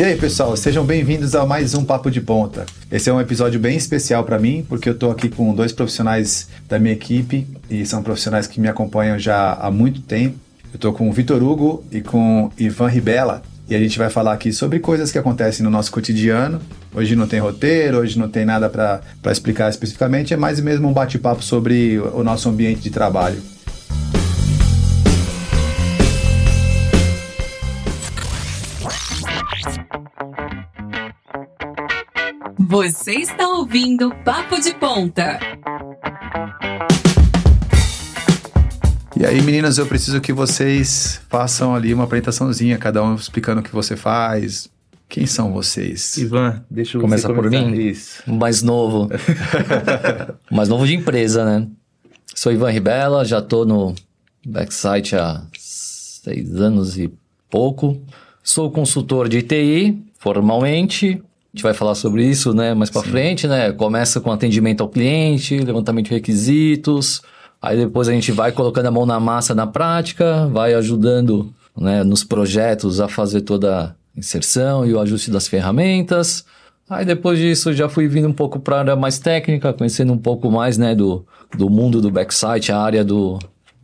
E aí, pessoal, sejam bem-vindos a mais um Papo de Ponta. Esse é um episódio bem especial para mim, porque eu estou aqui com dois profissionais da minha equipe e são profissionais que me acompanham já há muito tempo. Eu estou com o Vitor Hugo e com Ivan Ribella e a gente vai falar aqui sobre coisas que acontecem no nosso cotidiano. Hoje não tem roteiro, hoje não tem nada para explicar especificamente, é mais mesmo um bate-papo sobre o nosso ambiente de trabalho. Você está ouvindo Papo de Ponta. E aí, meninas, eu preciso que vocês façam ali uma apresentaçãozinha, cada um explicando o que você faz. Quem são vocês? Ivan, deixa eu começar por mim. Isso. Mais novo. Mais novo de empresa, né? Sou Ivan Ribella, já tô no Backsite há seis anos e pouco. Sou consultor de TI, formalmente. A gente vai falar sobre isso, né, mais para frente, né? Começa com atendimento ao cliente, levantamento de requisitos, aí depois a gente vai colocando a mão na massa na prática, vai ajudando, né, nos projetos a fazer toda a inserção e o ajuste das ferramentas. Aí depois disso já fui vindo um pouco para a área mais técnica, conhecendo um pouco mais, né, do, do mundo do backsite, a área do,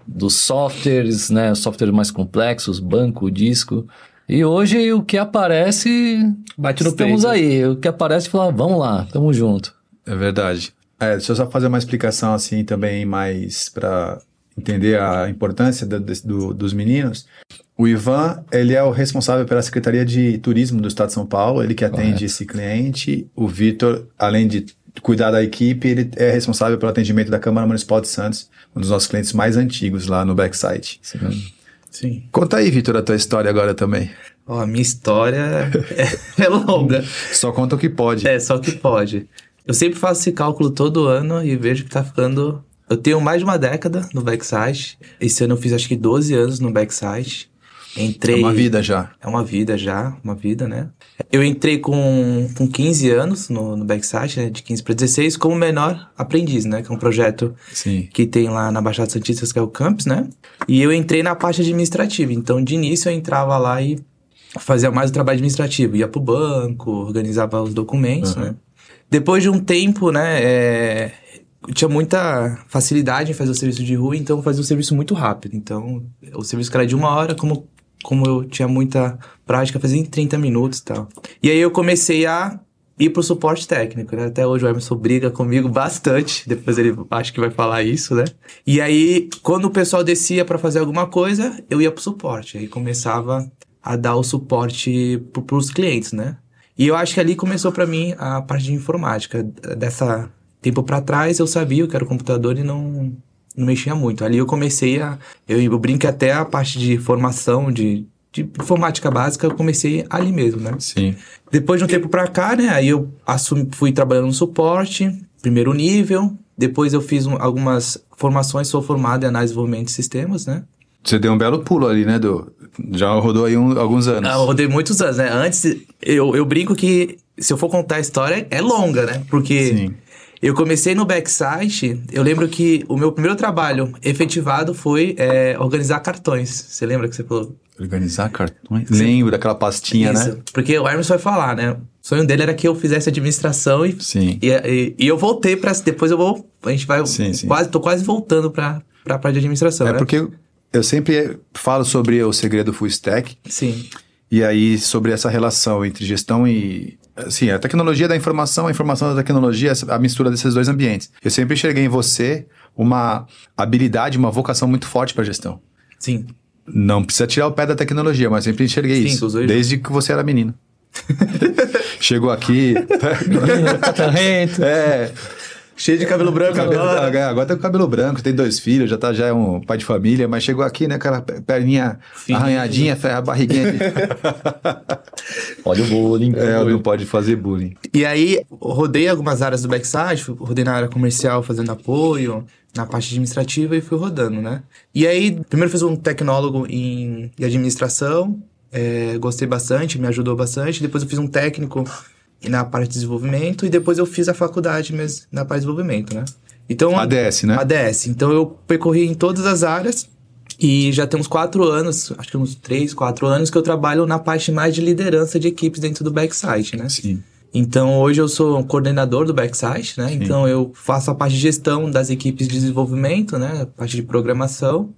dos softwares, né, softwares mais complexos, banco, disco. E hoje o que aparece, bate no estamos peito. aí. O que aparece, fala, vamos lá, tamo junto. É verdade. É, deixa eu só fazer uma explicação assim também mais para entender a importância do, do, dos meninos. O Ivan, ele é o responsável pela Secretaria de Turismo do Estado de São Paulo, ele que atende Correto. esse cliente. O Vitor, além de cuidar da equipe, ele é responsável pelo atendimento da Câmara Municipal de Santos, um dos nossos clientes mais antigos lá no backsite. Sim. Conta aí, Vitor, a tua história agora também. Ó, a minha história é, é longa. Só conta o que pode. É, só que pode. Eu sempre faço esse cálculo todo ano e vejo que tá ficando. Eu tenho mais de uma década no backside. Esse ano eu fiz acho que 12 anos no backside. Entrei. É uma vida já. É uma vida já, uma vida, né? Eu entrei com, com 15 anos no, no backside, né? De 15 para 16, como menor aprendiz, né? Que é um projeto Sim. que tem lá na Baixada Santista, que é o campus, né? E eu entrei na parte administrativa. Então, de início, eu entrava lá e fazia mais o trabalho administrativo. Ia pro banco, organizava os documentos, Uhum. né? Depois de um tempo, né? é, tinha muita facilidade em fazer o serviço de rua, então eu fazia um serviço muito rápido. Então, o serviço que era de uma hora, como, como eu tinha muita prática, fazia em 30 minutos e tal. E aí eu comecei a ir pro suporte técnico, né? Até hoje o Emerson briga comigo bastante, depois ele acho que vai falar isso, né? E aí, quando o pessoal descia para fazer alguma coisa, eu ia pro suporte. Aí começava a dar o suporte pro, pros clientes, né? E eu acho que ali começou para mim a parte de informática. Dessa tempo para trás eu sabia o que era o computador e não não mexia muito. Ali eu comecei a eu, eu brinco até a parte de formação de de informática básica eu comecei ali mesmo, né? Sim. Depois de um tempo pra cá, né? Aí eu assumi, fui trabalhando no suporte, primeiro nível. Depois eu fiz um- algumas formações, sou formado em análise de desenvolvimento de sistemas, né? Você deu um belo pulo ali, né, do Já rodou aí um- alguns anos. Ah, eu rodei muitos anos, né? Antes, eu, eu brinco que se eu for contar a história, é longa, né? Porque Sim. Eu comecei no backsite, eu lembro que o meu primeiro trabalho efetivado foi é, organizar cartões. Você lembra que você falou? Organizar cartões. Lembro daquela pastinha, Isso. né? Porque o Hermes vai falar, né? O sonho dele era que eu fizesse administração e Sim. E, e- e eu voltei pra. Depois eu vou. A gente vai. Sim, sim. Quase, tô quase voltando pra, pra parte de administração. É né? porque eu sempre falo sobre o segredo full stack Sim. e aí sobre essa relação entre gestão e assim, a tecnologia da informação, a informação da tecnologia, a mistura desses dois ambientes. Eu sempre enxerguei em você uma habilidade, uma vocação muito forte para gestão. Sim. Não precisa tirar o pé da tecnologia, mas sempre enxerguei Sim, isso desde que você era menino. Chegou aqui, Catarrento. é, Cheio de cabelo branco Cabelo- agora. agora tá com cabelo branco, tem dois filhos, já tá já é um pai de família, mas chegou aqui, né, aquela pe- perninha Fininha. arranhadinha, a barriguinha. De... Olha o bullying. é, não pode fazer bullying. E aí, rodei algumas áreas do backside, rodei na área comercial fazendo apoio, na parte administrativa e fui rodando, né? E aí, primeiro fiz um tecnólogo em, em administração, é, gostei bastante, me ajudou bastante. Depois eu fiz um técnico na parte de desenvolvimento e depois eu fiz a faculdade mesmo na parte de desenvolvimento, né? Então, ADS, né? ADS. Então eu percorri em todas as áreas E já tem uns quatro anos, acho que uns três, quatro anos, que eu trabalho na parte mais de liderança de equipes dentro do backside, né? Sim. Então, hoje eu sou coordenador do backside, né? Então, eu faço a parte de gestão das equipes de desenvolvimento, né? A parte de programação.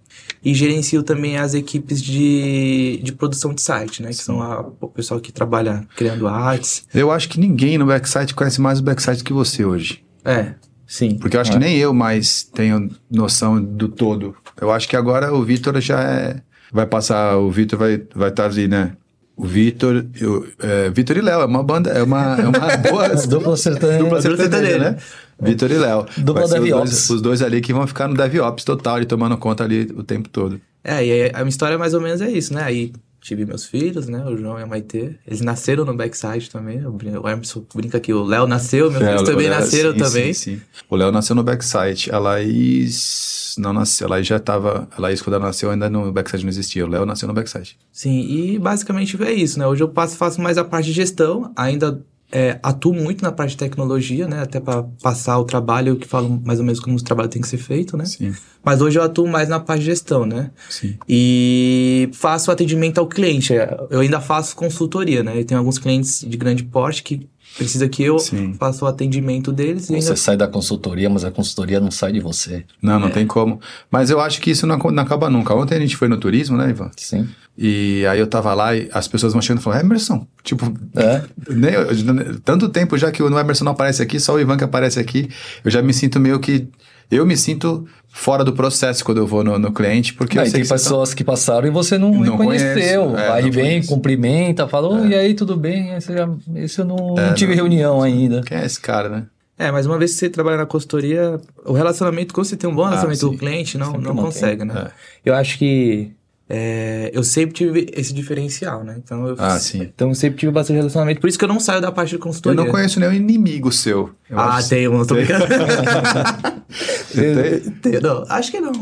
E gerencio também as equipes de, de produção de site, né? Que são a- o pessoal que trabalha criando artes. Eu acho que ninguém no backside conhece mais o backside que você hoje. É, sim. Porque eu acho que nem eu mais tenho noção do todo. Eu acho que agora o Vitor já é. Vai passar, o Vitor vai estar vai tá ali, né? O Vitor, eu- é, Vitor e Léo, é uma banda, é uma, é uma boa Dupla sertaneja. dupla sertaneja, sertaneja. né? Vitor e Léo. Dupla DevOps. dois, os dois ali que vão ficar no DevOps total, ali tomando conta ali o tempo todo. É, e aí a minha história mais ou menos é isso, né? Aí tive meus filhos, né? O João e a Maitê. Eles nasceram no backside também. O Emerson brinca que o Léo nasceu, meus É, filhos também Léo- nasceram sim, também. Sim, sim. O Léo nasceu no backside. A Laís não nasceu. A Laís já estava. A Laís, quando ela nasceu, ainda no backside não existia. O Léo nasceu no backside. Sim, e basicamente é isso, né? Hoje eu passo, faço mais a parte de gestão, ainda é, atuo muito na parte de tecnologia, né? Até para passar o trabalho, que falo mais ou menos como o trabalho tem que ser feito, né? Sim. Mas hoje eu atuo mais na parte de gestão, né? Sim. E faço atendimento ao cliente. É, Eu ainda faço consultoria, né? Eu tenho alguns clientes de grande porte que precisa que eu Sim. faça o atendimento deles e ainda Você sai da consultoria, mas a consultoria não sai de você. Não, não tem como. Mas eu acho que isso não, não acaba nunca. Ontem a gente foi no turismo, né, Ivan? Sim. E aí eu tava lá e as pessoas vão chegando e falam, Emerson, tipo, É. nem, eu- tanto tempo já que o Emerson não aparece aqui, só o Ivan que aparece aqui, eu já me sinto meio que. Eu me sinto fora do processo quando eu vou no, no cliente, porque sei tem que pessoas que passaram e você não, Não reconheceu. conheço, é, aí não vem, conheço. cumprimenta, fala, "Oi, e aí, tudo bem? Esse, já, esse eu não, É, não tive não- reunião ainda. Quem é esse cara, né? É, mas uma vez que você trabalha na consultoria, o relacionamento, quando você tem um bom relacionamento sim. com o cliente, não, Sempre não mantém. consegue, né? Eu acho que é, eu sempre tive esse diferencial, né? Então eu, Ah, sim. então eu sempre tive bastante relacionamento. Por isso que eu não saio da parte de Eu consultoria. não conheço nenhum inimigo seu. Eu Ah, acho. tem um, tô brincando. Tem? Não, acho que não.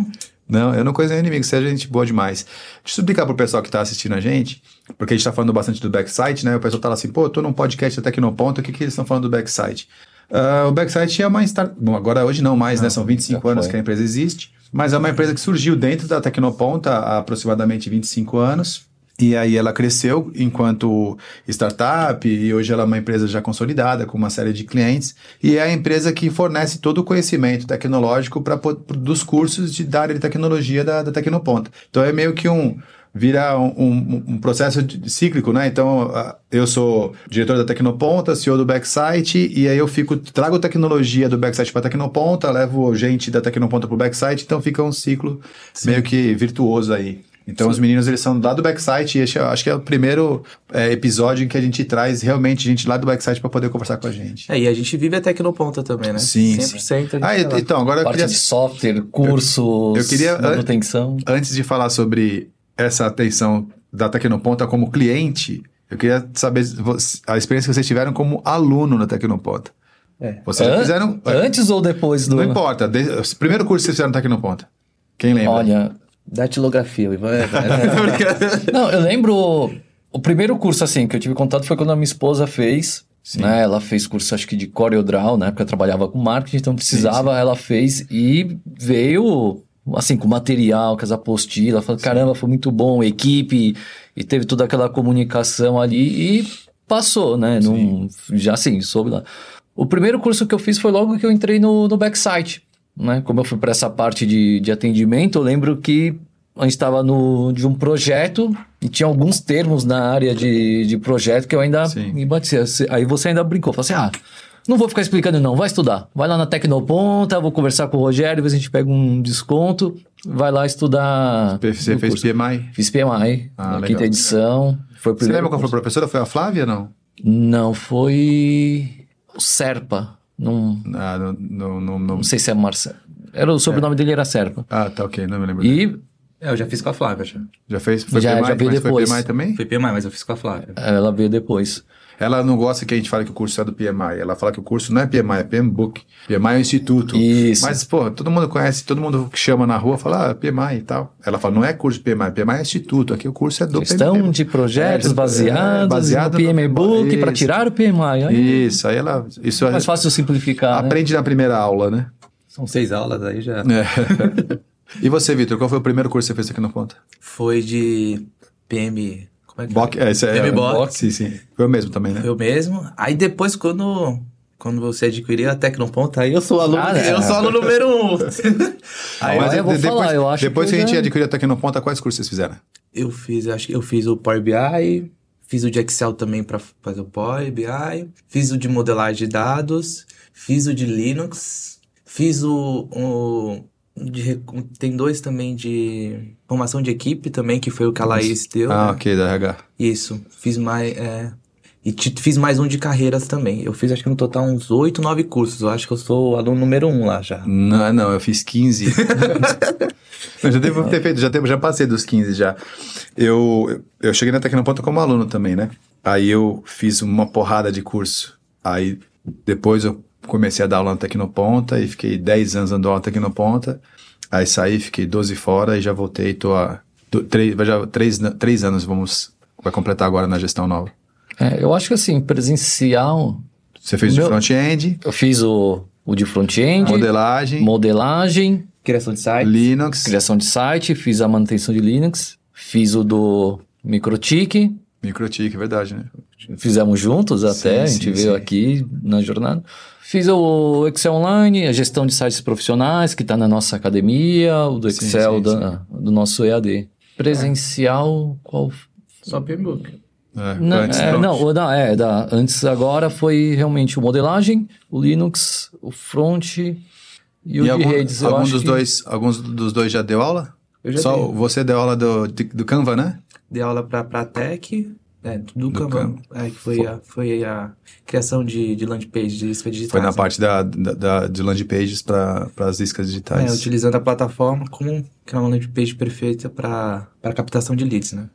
Não, eu não conheço nenhum inimigo, você é gente boa demais. Deixa eu explicar pro pessoal que tá assistindo a gente, porque a gente tá falando bastante do backside, né? O pessoal tá lá assim, pô, eu tô num podcast até aqui no ponto, o que, que eles estão falando do backside? Ah, o backside é uma startup. Bom, agora hoje não mais, né? São 25 já anos que a empresa existe, mas é uma empresa que surgiu dentro da Tecnoponta há aproximadamente 25 anos. E aí ela cresceu enquanto startup e hoje ela é uma empresa já consolidada com uma série de clientes e é a empresa que fornece todo o conhecimento tecnológico para dos cursos de da área de tecnologia da, da Tecnoponta. Então é meio que um vira um, um- um processo de- cíclico, né? Então eu sou diretor da Tecnoponta, CEO do Backsite e aí eu fico trago tecnologia do Backsite para Tecnoponta, levo gente da Tecnoponta para o Backsite, então fica um ciclo meio que virtuoso aí. Então os meninos eles são lá do backside e esse, eu acho que é o primeiro é, episódio em que a gente traz realmente gente lá do backside para poder conversar com a gente. É, e a gente vive até aqui no ponta também, né? Sim, 100% sim. a gente Ah, então agora eu Parte queria, de software, cursos, Eu queria- manutenção. antes de falar sobre essa atenção da Tecnoponta como cliente, eu queria saber a experiência que vocês tiveram como aluno na Tecnoponta. É. Vocês An- fizeram. Antes ou depois do... Não importa. de- o primeiro curso que vocês fizeram na Tecnoponta. Quem lembra? Olha, Datilografia, Ivan. é- Não, eu lembro. O primeiro curso, assim, que eu tive contato foi quando a minha esposa fez. Sim. Né? Ela fez curso, acho que de CorelDRAW, né? Porque eu trabalhava com marketing, então precisava, ela fez e veio, assim, com material, com as apostilas. Falei, caramba, foi muito bom, equipe, e teve toda aquela comunicação ali e passou, né? Não, já assim, soube lá. O primeiro curso que eu fiz foi logo que eu entrei no, no backsite, né? Como eu fui para essa parte de, de atendimento, eu lembro que a gente estava de um projeto e tinha alguns termos na área de, de projeto que eu ainda Sim. me batia. Aí você ainda brincou, falou assim, ah, não vou ficar explicando não, vai estudar. Vai lá na Tecnoponta, vou conversar com o Rogério, depois a gente pega um desconto, vai lá estudar. Você fez curso. PMI? Fiz PMI, Ah, na legal. quinta edição. Foi Você lembra qual foi a professora? Foi a Flávia não? Não, foi o Serpa. Não, Ah, não, não, não, não- não sei se é Marcelo. Era o sobrenome dele era Serpa. Ah, tá ok, não me lembro. E É, eu já fiz com a Flávia, já. Já fez? Foi Já- PMI? já veio mas depois. Foi PMI também? Foi PMI, mas eu fiz com a Flávia. ela veio depois. Ela não gosta que a gente fale que o curso é do PMI. Ela fala que o curso não é PMI, é PMBOK. PMI é o instituto. Isso. Mas, pô, todo mundo conhece, todo mundo que chama na rua fala, ah, PMI e tal. Ela fala, não é curso PMI, PMI é instituto. Aqui o curso é do Gestão PMI. de projetos É, baseados baseado no Book para tirar o PMI. Aí Isso, aí ela. Isso é mais fácil simplificar, né? aprende na primeira aula, né? São seis aulas aí já. É. E você, Vitor, qual foi o primeiro curso que você fez aqui no Ponta? Foi de PM. Como é que Boc, é, esse é, PM Boc. Sim, sim. Foi o mesmo também, né? Eu mesmo. Aí depois, quando, quando você adquirir a Tecnoponta, aí eu sou aluno. Ah, é. eu sou aluno número um. aí Mas eu vou falar, eu acho depois que que a gente já- adquiriu até aqui no Ponta, quais cursos vocês fizeram? eu fiz, acho que eu fiz o Power BI, fiz o de Excel também para fazer o Power BI, fiz o de modelagem de dados, fiz o de Linux, fiz o, o de tem dois também de formação de equipe também, que foi o que a Laís deu. Ah, né? ok, da RH. Isso, fiz mais. É, e ti- fiz mais um de carreiras também. Eu fiz acho que no total uns oito, nove cursos. Eu acho que eu sou aluno número um lá já. Não, não, eu fiz 15. eu já devo ter feito, já, devo, já passei dos 15 já. Eu, eu cheguei na Tecnoponta como aluno também, né? Aí eu fiz uma porrada de curso. Aí depois eu comecei a dar aula na Tecnoponta e fiquei 10 anos dando aula na Tecnoponta. Aí saí, fiquei 12 fora e já voltei, tô há do- três, vai já, três, três anos, vamos, vai completar agora na gestão nova. É, eu acho que assim, presencial, Você fez Meu- de front-end, eu fiz o, o de front-end, modelagem, modelagem, Criação de site. Linux, criação de site, fiz a manutenção de Linux, fiz o do Microtik, microtik, é verdade, né? fizemos juntos até, a Sim, gente sim, veio sim. aqui na jornada. Fiz o Excel Online, a gestão de sites profissionais, que está na nossa academia, o do Sim, Excel sim, da- do nosso EAD. Presencial, qual Só PMBOK. É, Não, antes, é, não, o da, é, da, antes agora foi realmente o modelagem, o Linux, o front e o E de algum, redes. Eu algum acho dos que- dois, alguns dos dois já deu aula? Eu já Só dei. você deu aula do, do Canva, né? Dei aula pra, pra Tech, é, do, Do Kanban. É, que foi a, foi a criação de, de landing page, de isca digital. Foi na parte da, da, da- de landing pages para as iscas É, digitais. utilizando a plataforma como que é uma landing page perfeita para captação de leads, né?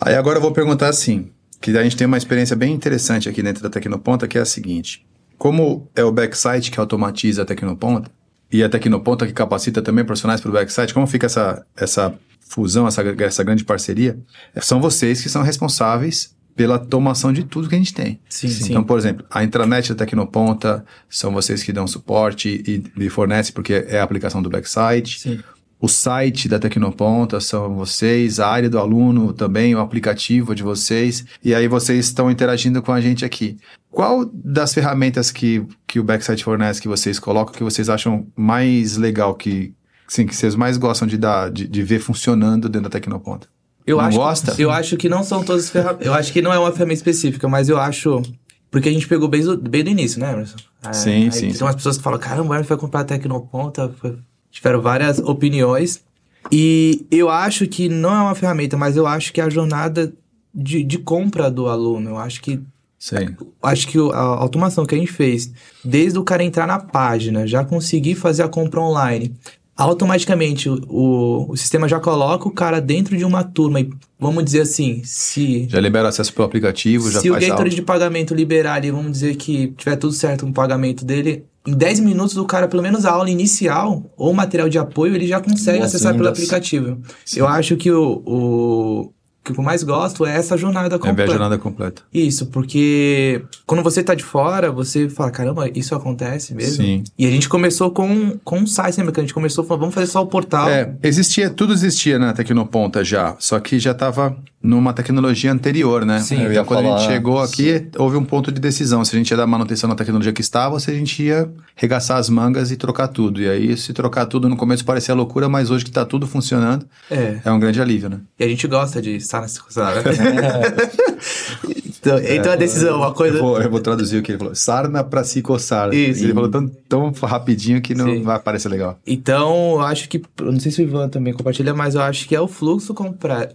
Aí agora eu vou perguntar assim, que a gente tem uma experiência bem interessante aqui dentro da Tecnoponta, que é a seguinte. Como é o backsite que automatiza a Tecnoponta, e a Tecnoponta que capacita também profissionais para o backsite, como fica essa, essa fusão, essa, essa grande parceria? São vocês que são responsáveis pela tomação de tudo que a gente tem. Sim, sim. Então, por exemplo, a intranet da Tecnoponta são vocês que dão suporte e, e fornecem porque é a aplicação do backsite. Sim. O site da Tecnoponta são vocês, a área do aluno também, o aplicativo de vocês, e aí vocês estão interagindo com a gente aqui. Qual das ferramentas que, que o Backsite fornece que vocês colocam que vocês acham mais legal, que, sim, que vocês mais gostam de, dar, de, de ver funcionando dentro da Tecnoponta? Eu Não acho, gosta? Eu acho que não são todas as ferramentas. Eu acho que não é uma ferramenta específica, mas eu acho. Porque a gente pegou bem do, bem do início, né, Emerson? É, Sim, sim, Tem sim. umas pessoas que falam: caramba, o foi comprar a Tecnoponta. Foi... Tiveram várias opiniões. E eu acho que não é uma ferramenta, mas eu acho que a jornada de, de compra do aluno, eu acho que Sim. acho que a automação que a gente fez, desde o cara entrar na página, já conseguir fazer a compra online, automaticamente o, o, o sistema já coloca o cara dentro de uma turma e vamos dizer assim, se Já libera acesso pelo aplicativo, já se o gateway de pagamento liberar ali, vamos dizer que tiver tudo certo com o pagamento dele, em 10 minutos o cara, pelo menos a aula inicial ou material de apoio, ele já consegue Boas acessar pelo vindas. aplicativo. Eu acho que o, o que eu mais gosto é essa jornada É ver a completa. jornada completa. Isso, porque quando você tá de fora, você fala, caramba, isso acontece mesmo? Sim. E a gente começou com, com um site, que a gente começou falando, vamos fazer só o portal. É, existia, tudo existia na Tecnoponta já, só que já estava numa tecnologia anterior, né? Sim, e ia quando a gente falar- chegou aqui, houve um ponto de decisão. Se a gente ia dar manutenção na tecnologia que estava, ou se a gente ia regaçar as mangas e trocar tudo. E aí, se trocar tudo no começo parecia loucura, mas hoje que está tudo funcionando, É. é um grande alívio, né? E a gente gosta de estar nessa coisa. então, então a decisão, uma coisa. Eu vou, eu vou traduzir o que ele falou. Sarna pra se coçar. Isso. Ele falou tão, tão rapidinho que não Sim. vai parecer legal. Então, eu acho que. Não sei se o Ivan também compartilha, mas eu acho que é o fluxo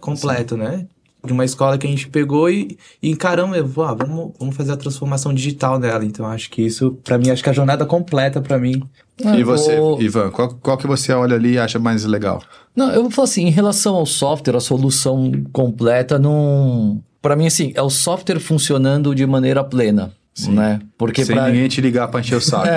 completo, né? De uma escola que a gente pegou e, e encaramos, eu vou, ah, vamos, vamos fazer a transformação digital dela. Então, acho que isso, pra mim, acho que a jornada completa pra mim. Ah, e você, vou- Ivan, qual, qual que você olha ali e acha mais legal? Não, eu vou falar assim, em relação ao software, a solução completa não... Para mim, assim, é o software funcionando de maneira plena, né? Porque Sem pra... ninguém te ligar pra encher o saco.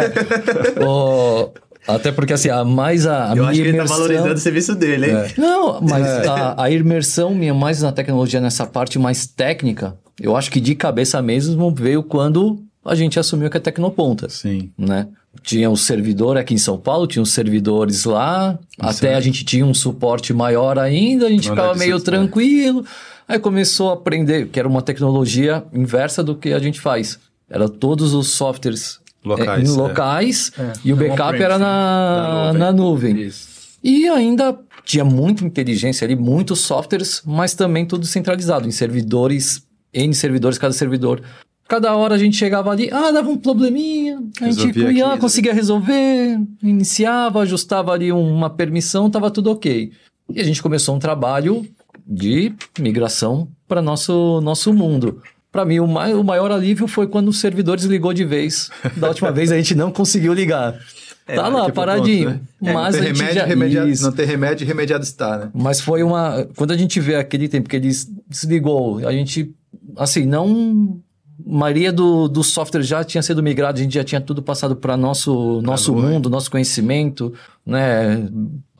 o- Até porque, assim, a mais a, a eu minha acho que ele tá imersão... valorizando o serviço dele, hein? Não, mas a, a imersão minha mais na tecnologia, nessa parte mais técnica, eu acho que de cabeça mesmo veio quando a gente assumiu que é Tecnoponta, Sim. né? Tinha o servidor aqui em São Paulo, tinha os servidores lá, até a gente tinha um suporte maior ainda, a gente Não ficava meio tranquilo. Aí começou a aprender, que era uma tecnologia inversa do que a gente faz. Era todos os softwares Locais, é, em é. locais É, e o no backup era na, Na na nuvem. Isso. E ainda tinha muita inteligência ali, muitos softwares, mas também tudo centralizado em servidores, N servidores, cada servidor. Cada hora a gente chegava ali, ah, dava um probleminha, a gente ia, aqui, conseguia resolver, iniciava, ajustava ali uma permissão, tava tudo ok. E a gente começou um trabalho de migração para nosso nosso mundo. Para mim, o, mai- o maior alívio foi quando o servidor desligou de vez. Da última vez a gente não conseguiu ligar. tá lá, Tipo, paradinho. pronto, né? Mas não a tem gente remédio, já... remediado, Isso. não tem remédio, remediado está, né? Mas foi uma. Quando a gente vê aquele tempo que ele des- desligou, a gente. Assim, não. A maioria do, do software já tinha sido migrado, a gente já tinha tudo passado para nosso, nosso nuvem. mundo, nosso conhecimento, né?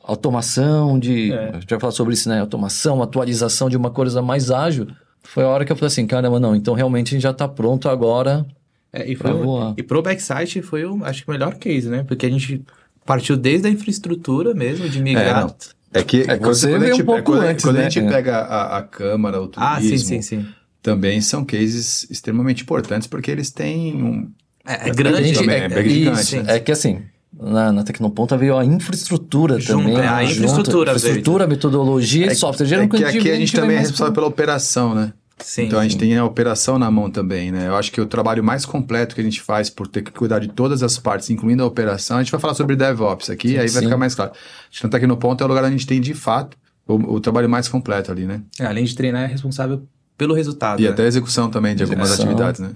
Automação de. É. A gente vai falar sobre isso, né? Automação, atualização de uma coisa mais ágil. Foi a hora que eu falei assim, caramba, não, então realmente a gente já está pronto agora. É, e, Pra foi, voar. e pro backsite foi, o, acho que o melhor case, né? Porque a gente partiu desde a infraestrutura mesmo, de migrar. não. É que É, quando, você quando a veio gente, um pouco quando, antes, quando né? a gente É. pega a, a Câmara, o turismo, ah, sim, sim, sim. também são cases extremamente importantes, porque eles têm um... É, é grande também, é bem gigante, né? É que assim, na, na Tecnoponta veio a infraestrutura Junto, também. é, a junto. infraestrutura veio. Infraestrutura, metodologia e software. É Geralmente que aqui a gente também é responsável pela operação, né? Sim, então a gente sim. tem a operação na mão também, né? Eu acho que o trabalho mais completo que a gente faz por ter que cuidar de todas as partes, incluindo a operação, a gente vai falar sobre DevOps aqui, aí vai sim. ficar mais claro. Acho que no Tecnoponto é o lugar onde a gente tem de fato o, o trabalho mais completo ali, né? É, além de treinar, é responsável pelo resultado. E né? até a execução também de algumas Execução. atividades, né?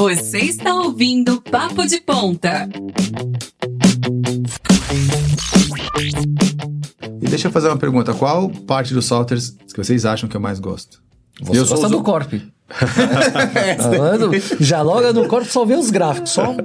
Você está ouvindo Papo de Ponta. E deixa eu fazer uma pergunta. Qual parte dos softwares que vocês acham que eu mais gosto? Você Eu sou gosta usu- do Corp. Já loga no Corp, só vê os gráficos. Só.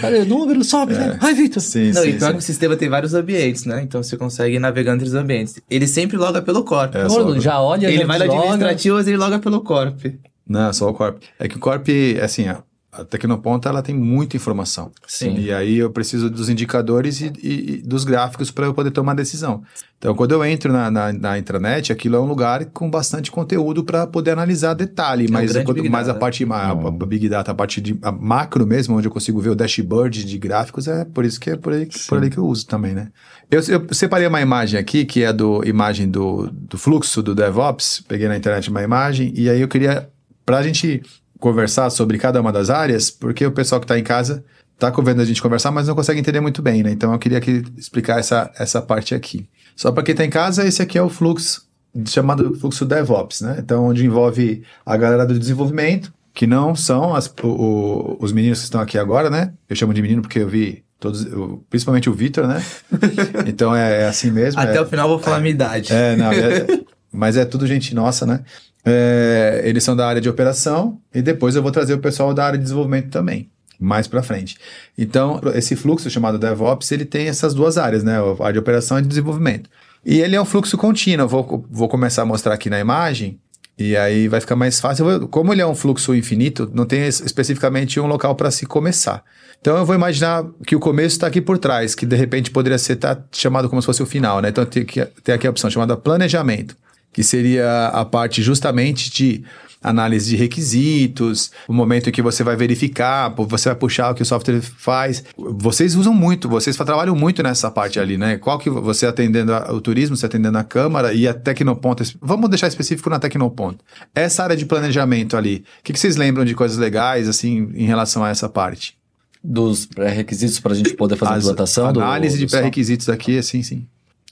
Cadê o número? Sobe, né? Ai, Vitor. Sim, Não, sim, e pior sim. que o sistema tem vários ambientes, né? Então você consegue navegar entre os ambientes. Ele sempre loga pelo corp. É, já olha, Ele já vai no administrativo, mas ele loga pelo corp. Não, só o Corp. É que o Corp, assim, a, a Tecnoponta, ela tem muita informação. Sim. E aí eu preciso dos indicadores e, e- e dos gráficos para eu poder tomar decisão. Então, quando eu entro na, na, na intranet, aquilo é um lugar com bastante conteúdo para poder analisar detalhe, um mas Big mais a parte a, a- a Big Data, a parte de a macro mesmo, onde eu consigo ver o dashboard de gráficos, é por isso que é por aí, por ali que eu uso também, né? Eu, eu separei uma imagem aqui, que é do imagem do, do fluxo do DevOps, peguei na internet uma imagem, e aí eu queria, para a gente conversar sobre cada uma das áreas, porque o pessoal que está em casa está vendo a gente conversar, mas não consegue entender muito bem, né? Então eu queria aqui explicar essa, essa parte aqui. Só para quem está em casa, esse aqui é o fluxo chamado fluxo DevOps, né? Então, onde envolve a galera do desenvolvimento, que não são as- o- os meninos que estão aqui agora, né? Eu chamo de menino porque eu vi todos, principalmente o Vitor, né? Então é, é assim mesmo. Até é, o final eu vou falar a minha idade. é, não, é- mas é tudo gente nossa, né? É, eles são da área de operação e depois eu vou trazer o pessoal da área de desenvolvimento também, mais para frente. Então, esse fluxo chamado DevOps, ele tem essas duas áreas, né? A área de operação e de desenvolvimento. E ele é um fluxo contínuo. Vou, vou começar a mostrar aqui na imagem e aí vai ficar mais fácil. Vou- como ele é um fluxo infinito, não tem es- especificamente um local para se começar. Então eu vou imaginar que o começo está aqui por trás, que de repente poderia ser tá, chamado como se fosse o final, né? Então tem, tem aqui a opção chamada planejamento, que seria a parte justamente de análise de requisitos, o momento em que você vai verificar, você vai puxar o que o software faz. Vocês usam muito, vocês trabalham muito nessa parte ali, né? Qual que você atendendo o turismo, você atendendo a Câmara e a Tecnoponta. Vamos deixar específico na Tecnoponta. Essa área de planejamento ali, o que, que vocês lembram de coisas legais, assim, em relação a essa parte? Dos pré-requisitos para a gente poder fazer a implantação. Análise de do software. pré-requisitos aqui, assim, sim.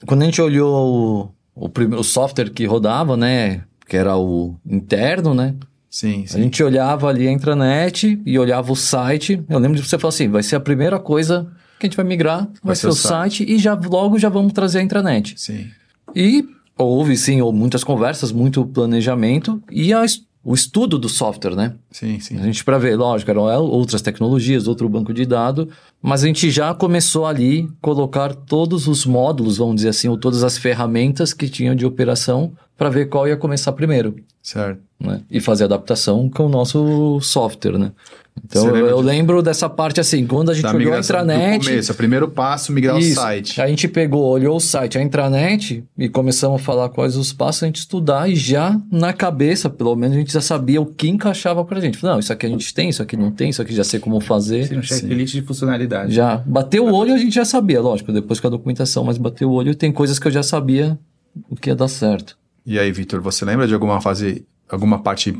Quando a gente olhou o, o, prime- o software que rodava, né? Que era o interno, né? Sim, A sim. gente olhava ali a intranet e olhava o site. Eu lembro de você falar assim: vai ser a primeira coisa que a gente vai migrar, vai, ser, o site. e já logo já vamos trazer a intranet. Sim. E houve sim muitas conversas, muito planejamento e a, o estudo do software, né? Sim, sim. A gente para ver, lógico, eram outras tecnologias, outro banco de dados, mas a gente já começou ali colocar todos os módulos, vamos dizer assim, ou todas as ferramentas que tinham de operação para ver qual ia começar primeiro, Certo. né? E fazer adaptação com o nosso software, né? Então eu, eu lembro dessa parte assim, quando a gente Da olhou a migração do intranet, começo, o primeiro passo, migrar isso. o site. A gente pegou, olhou o site, a intranet e começamos a falar quais os passos, a gente estudar e já na cabeça, pelo menos, a gente já sabia o que encaixava pra gente. Não, isso aqui a gente tem, isso aqui não tem, isso aqui já sei como fazer. Sim, um checklist de funcionalidade. Já bateu o olho, a gente já sabia, lógico, depois com a documentação, mas bateu o olho e tem coisas que eu já sabia o que ia dar certo. E aí, Vitor, você lembra de alguma fase, alguma parte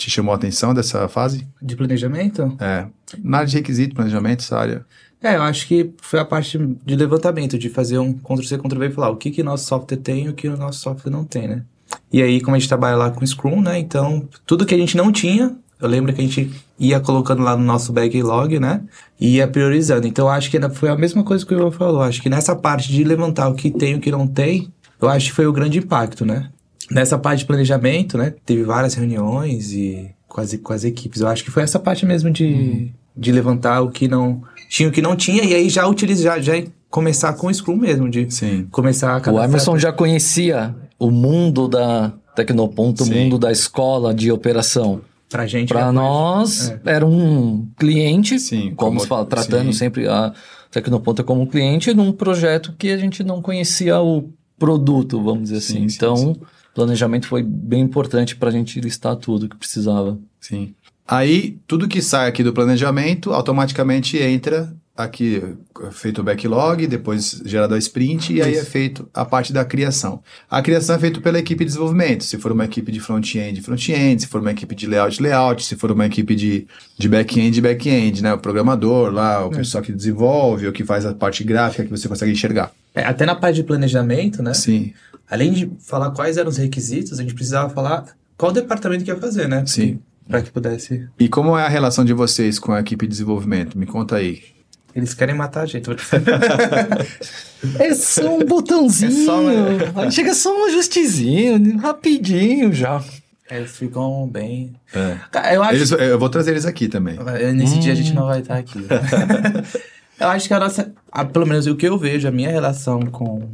te chamou a atenção dessa fase? De planejamento? É. Na área de requisito, planejamento, essa área. É, eu acho que foi a parte de levantamento, de fazer um Ctrl-C, Ctrl-V e falar o que que nosso software tem e o que o nosso software não tem, né? E aí, como a gente trabalha lá com Scrum, né? Então, tudo que a gente não tinha, eu lembro que a gente ia colocando lá no nosso backlog, né? E ia priorizando. Então, eu acho que foi a mesma coisa que o Ivan falou. Acho que nessa parte de levantar o que tem e o que não tem, eu acho que foi o grande impacto, né? Nessa parte de planejamento, né? Teve várias reuniões e as, com as equipes. Eu acho que foi essa parte mesmo de, de levantar o que não tinha, o que não tinha, e aí já utilizar, já começar com o Scrum mesmo, de Sim. começar a O cadastrar- Emerson já conhecia o mundo da Tecnoponto, o mundo da escola de operação. pra gente. Para já nós, É. era um cliente, Sim, como, como- se fala, tratando sim. sempre a Tecnoponta como um cliente num projeto que a gente não conhecia o produto, vamos dizer Sim, assim. sim, então. Planejamento foi bem importante para a gente listar tudo que precisava. Sim. Aí, tudo que sai aqui do planejamento, automaticamente entra aqui, é feito o backlog, depois gerado a sprint, e aí é feito a parte da criação. A criação é feita pela equipe de desenvolvimento. Se for uma equipe de front-end, front-end. Se for uma equipe de layout, layout. Se for uma equipe de, de back-end, back-end, né? O programador lá, o pessoal que desenvolve, o que faz a parte gráfica que você consegue enxergar. É, até na parte de planejamento, né? Sim, Além de falar quais eram os requisitos, a gente precisava falar qual departamento que ia fazer, né? sim. Pra que pudesse. E como é a relação de vocês com a equipe de desenvolvimento? Me conta aí. Eles querem matar a gente. É só um botãozinho. É só uma- chega só um ajustezinho, rapidinho já. Eles ficam bem. É. Eu acho Eles, eu vou trazer eles aqui também. Nesse dia a gente não vai estar aqui. eu acho que a nossa. a- pelo menos o que eu vejo, a minha relação com,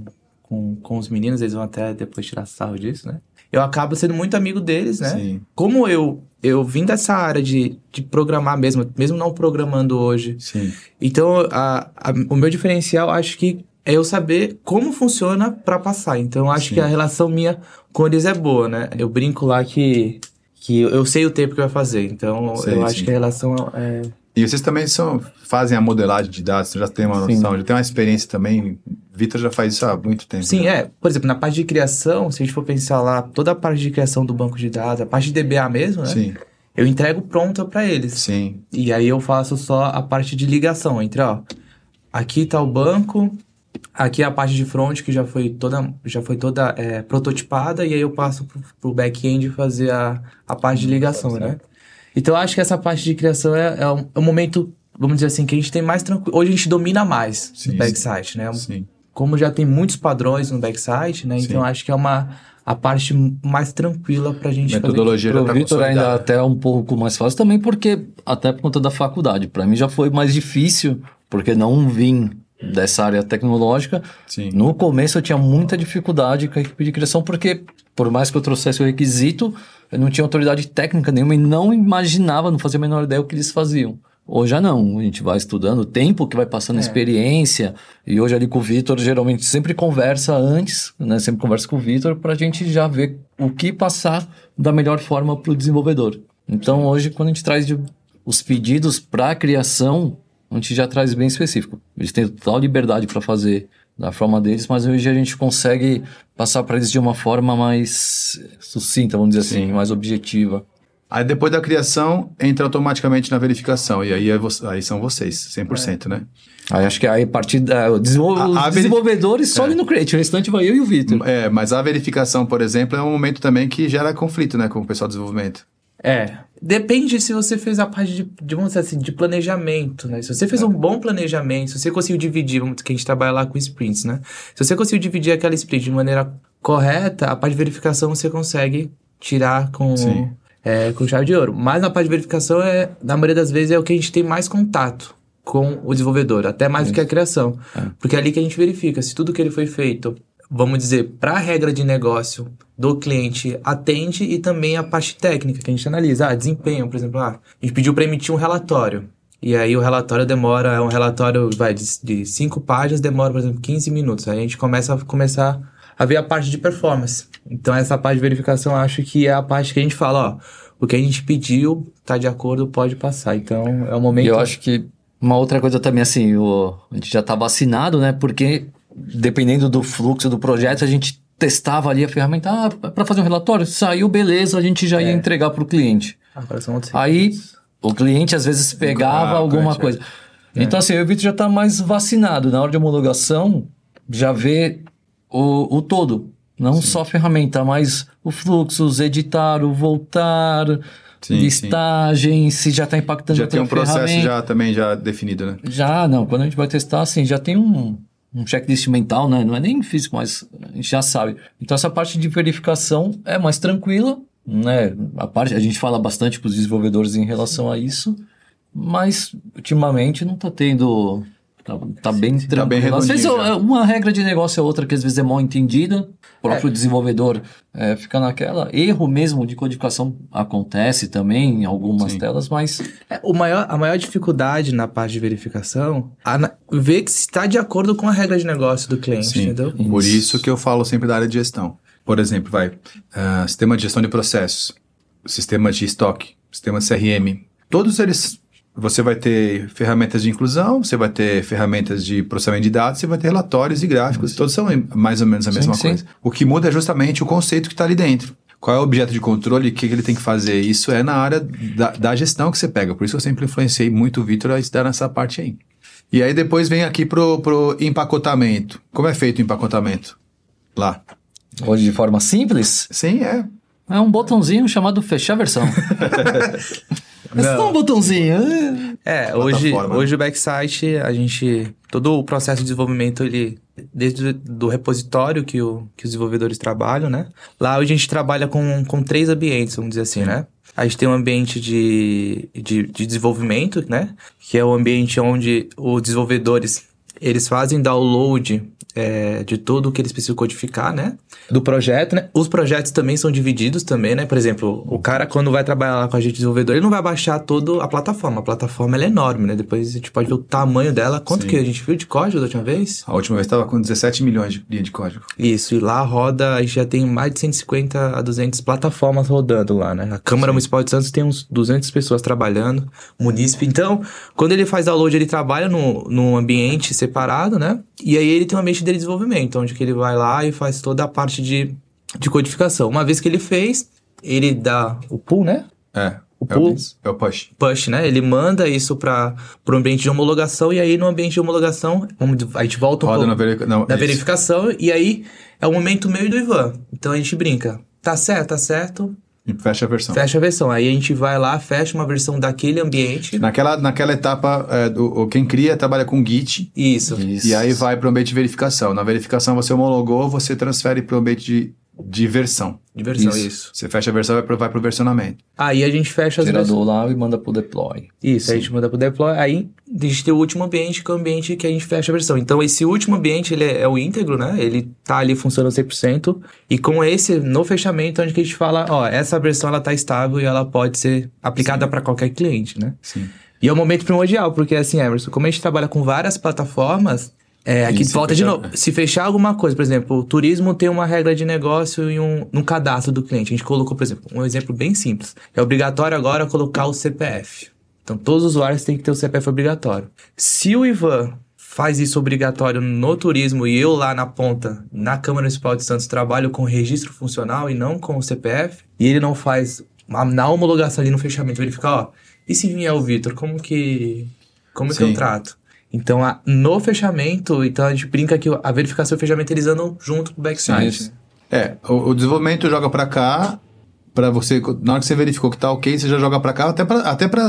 com, com os meninos, eles vão até depois tirar sarro disso, né? Eu acabo sendo muito amigo deles, né? Sim. Como eu, eu vim dessa área de, de programar mesmo, mesmo não programando hoje. Sim. Então, a, a- o meu diferencial, acho que é eu saber como funciona pra passar. Então, acho Sim. que a relação minha com eles é boa, né? Eu brinco lá que, que eu sei o tempo que vai fazer. Então, Sei, eu acho sim. que a relação é, E vocês também são, fazem a modelagem de dados, já tem uma Sim. noção, já tem uma experiência também. Vitor já faz isso há muito tempo. Sim, né? é. Por exemplo, na parte de criação, se a gente for pensar lá, toda a parte de criação do banco de dados, a parte de DBA mesmo, né? Sim, Eu entrego pronta pra eles. sim, E aí eu faço só a parte de ligação entre, ó, aqui tá o banco, aqui é a parte de front que já foi toda, já foi toda é, prototipada, e aí eu passo pro, pro back-end fazer a, a parte de ligação, né? Então eu acho que essa parte de criação é, é, um, é um momento, vamos dizer assim, que a gente tem mais tranquilo. Hoje a gente domina mais Sim, no backside, né? sim. Como já tem muitos padrões no backside, né? Sim. Então acho que é uma a parte mais tranquila pra gente Metodologia já Pro tá Vitor ainda até é um pouco mais fácil também, porque até por conta da faculdade. Para mim já foi mais difícil, porque não vim dessa área tecnológica. Sim. No começo eu tinha muita dificuldade com a equipe de criação, porque por mais que eu trouxesse o requisito, eu não tinha autoridade técnica nenhuma e não imaginava, não fazia a menor ideia o que eles faziam. Hoje já não, a gente vai estudando o tempo que vai passando a É. experiência, e hoje ali com o Vitor, geralmente sempre conversa antes, né? Sempre conversa com o Vitor pra gente já ver o que passar da melhor forma pro desenvolvedor. Então hoje, quando a gente traz de- os pedidos para criação, a gente já traz bem específico. Eles têm total liberdade para fazer da forma deles, mas hoje a gente consegue passar para eles de uma forma mais sucinta, vamos dizer assim, mais objetiva. Aí depois da criação, entra automaticamente na verificação. E aí, é vo- aí são vocês, 100%, né? Aí acho que aí a partir da desenvol- A- a desenvolvedores só ali no Create, o restante vai eu e o Vitor. É, mas a verificação, por exemplo, é um momento também que gera conflito, né, com o pessoal de desenvolvimento. É. Depende se você fez a parte de, de vamos dizer assim, de planejamento, né? Se você fez um bom planejamento, se você conseguiu dividir, vamos dizer que a gente trabalha lá com sprints, né? Se você conseguiu dividir aquela sprint de maneira correta, a parte de verificação você consegue tirar com Sim. É, com chave de ouro. Mas na parte de verificação, é, na maioria das vezes, é o que a gente tem mais contato com o desenvolvedor, até mais do que a criação. Porque é ali que a gente verifica se tudo que ele foi feito, vamos dizer, para a regra de negócio do cliente atende e também a parte técnica que a gente analisa. Ah, desempenho, por exemplo, ah, a gente pediu para emitir um relatório. E aí o relatório demora, é um relatório vai de, de cinco páginas, demora, por exemplo, 15 minutos. Aí a gente começa a começar a ver a parte de performance. Então essa parte de verificação eu acho que é a parte que a gente fala, ó, o que a gente pediu tá de acordo, pode passar. Então é o momento. Eu acho que uma outra coisa também, assim, o, a gente já tá vacinado, né? Porque dependendo do fluxo do projeto, a gente testava ali a ferramenta, ah, para fazer um relatório, saiu, beleza, a gente já ia entregar para o cliente. Agora são outros Aí o cliente às vezes pegava Ah, alguma coisa. Então, assim, o Vitor já está mais vacinado. Na hora de homologação, já vê o, o todo. Não só a ferramenta, mas o fluxo, os editar, o voltar, Sim, listagem, se já está impactando Já tem um processo já também já definido, né? Já, não. Quando a gente vai testar, assim, já tem um, um checklist mental, né? Não é nem físico, mas a gente já sabe. Então, essa parte de verificação é mais tranquila, né? A parte, a gente fala bastante com os desenvolvedores em relação a isso, mas ultimamente não tá tendo... Tá, tá bem tá bem tranquilo. Às vezes é uma regra de negócio é outra que às vezes é mal entendida. O próprio desenvolvedor é, fica naquela. Erro mesmo de codificação acontece também em algumas Sim. telas, mas É, o maior, a maior dificuldade na parte de verificação é ver que está de acordo com a regra de negócio do cliente, Sim. entendeu? Por isso que eu falo sempre da área de gestão. Por exemplo, vai, ah, sistema de gestão de processos, sistema de estoque, sistema CRM, todos eles, você vai ter ferramentas de inclusão, você vai ter ferramentas de processamento de dados, você vai ter relatórios e gráficos, todos são mais ou menos a Sim, mesma sim. coisa. O que muda é justamente o conceito que está ali dentro. Qual é o objeto de controle e o que, que ele tem que fazer? Isso é na área da, da gestão que você pega. Por isso eu sempre influenciei muito o Vitor a estudar nessa parte aí. E aí depois vem aqui pro, pro empacotamento. Como é feito o empacotamento? Lá. hoje de forma simples, Sim, é. É um botãozinho chamado fechar versão. é só um botãozinho. É, hoje, hoje o backsite, a gente. Todo o processo de desenvolvimento, ele. Desde do repositório que, o, que os desenvolvedores trabalham, né? Lá hoje a gente trabalha com, com três ambientes, vamos dizer assim, né? A gente tem um ambiente de, de, de desenvolvimento, né? Que é o ambiente onde os desenvolvedores eles fazem download é, de tudo o que eles precisam codificar, né? Do projeto, né? Os projetos também são divididos também, né? Por exemplo, o cara quando vai trabalhar lá com a gente desenvolvedor, ele não vai baixar toda a plataforma. A plataforma ela é enorme, né? Depois a gente pode ver o tamanho dela. Quanto Sim. que a gente viu de código da última vez? A última vez estava com 17 milhões de linha de código. Isso, e lá roda, a gente já tem mais de 150 a 200 plataformas rodando lá, né? A Câmara Municipal de Santos tem uns 200 pessoas trabalhando, munícipe. Então, quando ele faz download, ele trabalha no, num ambiente separado, né? E aí ele tem um ambiente de desenvolvimento, onde que ele vai lá e faz toda a parte de, de codificação. Uma vez que ele fez, ele dá o pull, né? É. O é pull- É o push. push, né? Ele manda isso para o ambiente de homologação e aí no ambiente de homologação, a gente volta um Roda pouco na, não, na verificação e aí é o momento meu e do Ivan. Então a gente brinca. Tá certo, tá certo, E fecha a versão. fecha a versão. Aí a gente vai lá, fecha uma versão daquele ambiente. Naquela, naquela etapa, é, do, quem cria trabalha com Git. Isso. Isso. E aí vai para o ambiente de verificação. Na verificação você homologou, você transfere para o ambiente de, de versão. De versão, isso. Você fecha a versão e vai pro- vai para o versionamento. Aí a gente fecha as do lá e manda pro deploy. Isso, aí a gente manda pro deploy. Aí a gente tem o último ambiente, que é o ambiente que a gente fecha a versão. Então, esse último ambiente, ele é, é o íntegro, né? Ele tá ali funcionando 100%. E com esse, no fechamento, onde que a gente fala, ó, essa versão, ela tá estável e ela pode ser aplicada para qualquer cliente, né? Sim. E é o momento primordial, porque assim, Emerson, como a gente trabalha com várias plataformas, é, aqui volta de fechar- novo. Se fechar alguma coisa, por exemplo, o turismo tem uma regra de negócio e um, um cadastro do cliente. A gente colocou, por exemplo, um exemplo bem simples. É obrigatório agora colocar o CPF. Então, todos os usuários têm que ter o CPF obrigatório. Se o Ivan faz isso obrigatório no turismo e eu lá na ponta, na Câmara Municipal de Santos, trabalho com registro funcional e não com o CPF, e ele não faz na homologação ali no fechamento, verificar, ó, e se vier o Vitor, como que como que eu Sim. trato? Então, a- no fechamento, então a gente brinca que a verificação e o fechamento eles andam junto com o backside. Isso. É, o, o desenvolvimento joga para cá, para você, na hora que você verificou que tá ok, você já joga para cá, até para até pra,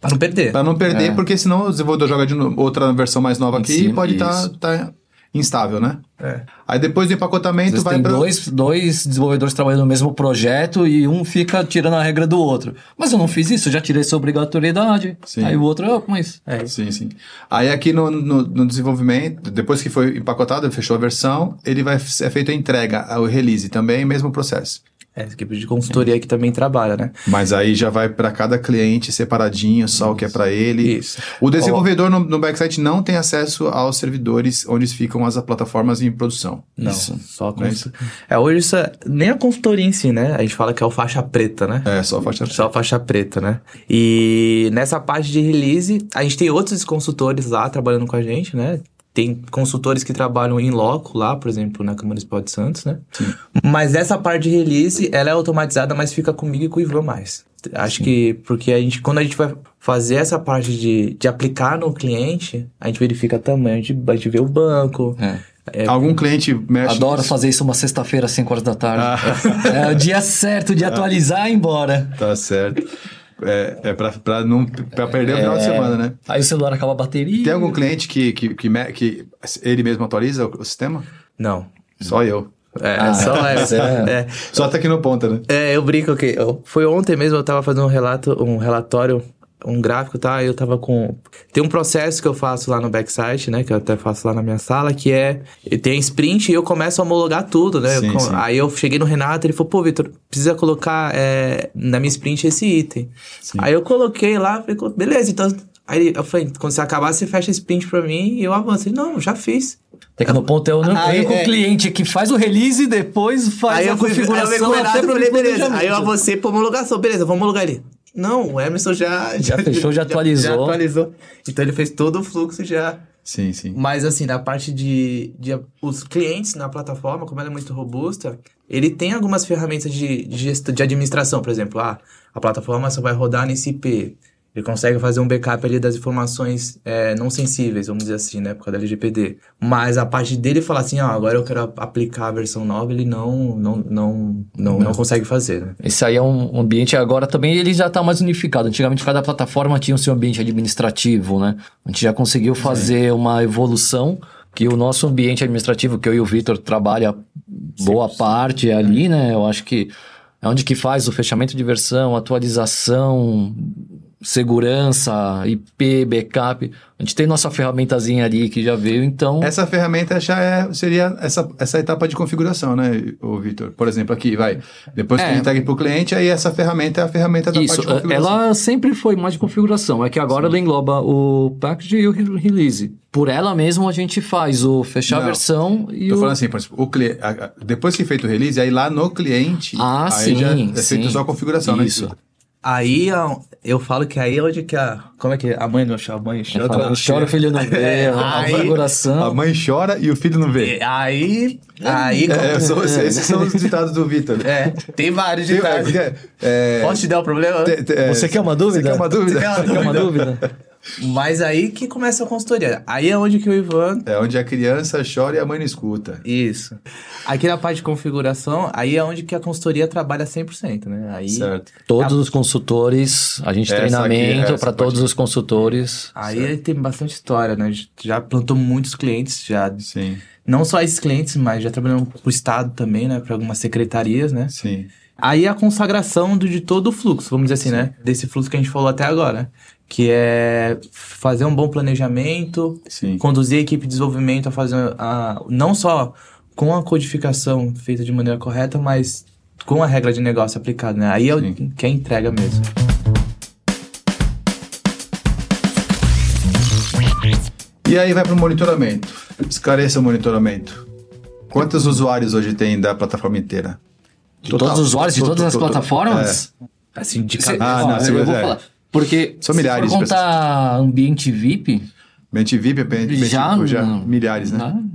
Pra não perder. pra não perder, É. porque senão o desenvolvedor joga de novo, outra versão mais nova Em aqui cima, e pode estar. isso. Tá, instável, né? É. Aí depois do Às empacotamento vezes vai tem para dois, dois desenvolvedores trabalhando no mesmo projeto e um fica tirando a regra do outro. Mas eu não fiz isso, eu já tirei essa obrigatoriedade. Sim. Aí o outro, ah, mas... É. Sim, sim. Aí aqui no, no, no desenvolvimento, depois que foi empacotado, fechou a versão, ele vai ser feito a entrega, o release também, mesmo processo. É, essa equipe de consultoria que também trabalha, né? Mas aí já vai para cada cliente separadinho, só o que é para ele. Isso. O desenvolvedor no, no backsite não tem acesso aos servidores onde ficam as plataformas em produção. Não, Isso. só a é consultoria. É, hoje isso é, nem a consultoria em si, né? A gente fala que é o faixa preta, né? É, só a faixa Só a faixa preta, né? E nessa parte de release, a gente tem outros consultores lá trabalhando com a gente, né? Tem consultores que trabalham em loco lá, por exemplo, na Câmara Municipal de Santos, né? Mas essa parte de release, ela é automatizada, mas fica comigo e com o Ivan mais. Acho que porque a gente, quando a gente vai fazer essa parte de, de aplicar no cliente, a gente verifica tamanho, a gente, a gente vê o banco. É. Algum cliente mexe Adoro nisso? fazer isso uma sexta-feira, às 5 horas da tarde. Ah. É o dia certo de atualizar e ir embora. Tá certo. É, é pra, pra não pra perder o final de É. semana, né? Aí o celular acaba a bateria. Tem algum cliente que, que, que, me- que ele mesmo atualiza o, o sistema? Não. Só eu. É, Ah, só é, você é- é. Só até aqui no ponta, né? É, eu brinco que eu- foi ontem mesmo eu tava fazendo um relato, um relatório, um gráfico, tá? Eu tava com tem um processo que eu faço lá no backsite, né, que eu até faço lá na minha sala, que é tem sprint e eu começo a homologar tudo, né? Eu Sim, com- sim. Aí eu cheguei no Renato, ele falou: "Pô, Vitor, precisa colocar é, na minha sprint esse item". Aí eu coloquei lá, falei: "Beleza, então Aí eu falei, quando você acabar, você fecha esse sprint pra mim e eu avanço. Ele, não, já fiz. Tecnoponto é o Aí, único é. cliente que faz o release e depois faz aí a eu fui, aí eu configuração. fui até e pro falei, beleza. Aí eu avancei pra homologação. Beleza, vamos homologar ele. Não, o Emerson já... Já fechou, já atualizou. Já atualizou. Então ele fez todo o fluxo já... Sim, sim. Mas assim, na parte de, de... Os clientes na plataforma, como ela é muito robusta, ele tem algumas ferramentas de, de, gestão, de administração. Por exemplo, ah, a plataforma só vai rodar nesse IP. Ele consegue fazer um backup ali das informações é, não sensíveis, vamos dizer assim, né? Por causa da LGPD. Mas a parte dele falar assim, ó, agora eu quero aplicar a versão nova, ele não, não, não, não, não consegue fazer, né? Esse aí é um ambiente agora também, ele já está mais unificado. Antigamente cada plataforma tinha o seu ambiente administrativo, né? A gente já conseguiu fazer uma evolução que o nosso ambiente administrativo, que eu e o Vitor trabalha boa parte ali, né? Eu acho que é onde que faz o fechamento de versão, atualização, segurança, IP, backup. A gente tem nossa ferramentazinha ali que já veio, então... Essa ferramenta já é, seria essa, essa etapa de configuração, né, o Vitor? Por exemplo, aqui, vai. Depois que É. entregue para o cliente, aí essa ferramenta é a ferramenta da Isso, parte de configuração. ela sempre foi mais de configuração. É que agora ela engloba o package e o re- release. Por ela mesmo a gente faz o fechar a Não, versão e Tô o... falando assim, por exemplo, o cli... a- a- depois que feito o release, aí lá no cliente, Ah, aí sim, já é feito sim. só a configuração, né? Isso. Aí ó, eu falo que aí é onde que a. Como é que é? A mãe não chora, a mãe chora. Fala, Chora o filho não vê, É, a aí- configuração. A mãe chora e o filho não vê. Aí. Aí. É, são- esses são os ditados do Vitor. É, tem vários Tem- detalhes. é, é, Posso te dar o problema? te- te- é, Você quer uma dúvida? Você quer uma dúvida? Você Quer uma dúvida? Mas aí que começa a consultoria. Aí é onde que o Ivan. É onde a criança chora e a mãe não escuta. Isso. Aqui na parte de configuração, aí é onde que a consultoria trabalha 100%, né? Aí, Certo. Todos os consultores, a gente Essa treinamento para todos os consultores. aí tem bastante história, né? A gente Já plantou muitos clientes, já. Sim, Não só esses clientes, mas já trabalhamos pro Estado também, né? Para algumas secretarias, né? sim. Aí a consagração do- de todo o fluxo, vamos dizer assim, né? Desse fluxo que a gente falou até agora. Que é fazer um bom planejamento, Sim. conduzir a equipe de desenvolvimento a fazer a, não só com a codificação feita de maneira correta, mas com a regra de negócio aplicada, né? Aí é o que é a entrega mesmo. E aí vai para o monitoramento. Esclareça o monitoramento. Quantos usuários hoje tem da plataforma inteira? De todos os usuários de todas as plataformas? Assim, de cada... Ah, não, eu vou é. falar. Porque São se milhares de for contar ambiente VIP, Mente VIP, mente já, tipo, já não- milhares, né? não.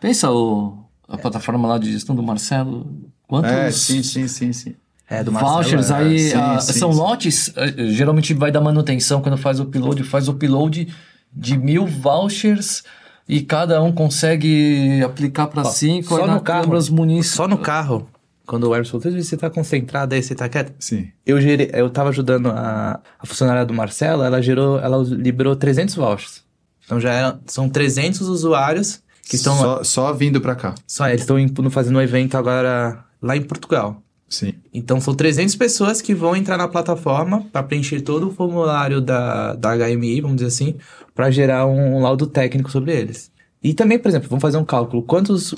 Pensa o, a plataforma lá de gestão do Marcelo. Quantos É, sim, sim, sim, sim. É, do Marcelo, vouchers é. aí sim, ah, sim, são sim. lotes, eh, geralmente vai dar manutenção quando faz o upload, faz o upload de mil vouchers e cada um consegue aplicar para cinco, só aí no carro, munic- Só no carro, quando o Emerson falou, "Às vezes você tá concentrado aí, você tá quieto. Sim. Eu, gerei, eu tava ajudando a, a funcionária do Marcelo, ela gerou, ela liberou 300 vouchers. Então já era- são 300 usuários que estão só, só vindo pra cá. só eles estão fazendo um evento agora lá em Portugal. Sim. Então são 300 pessoas que vão entrar na plataforma para preencher todo o formulário da, da HMI, vamos dizer assim, para gerar um laudo técnico sobre eles. E também, por exemplo, vamos fazer um cálculo. Quantos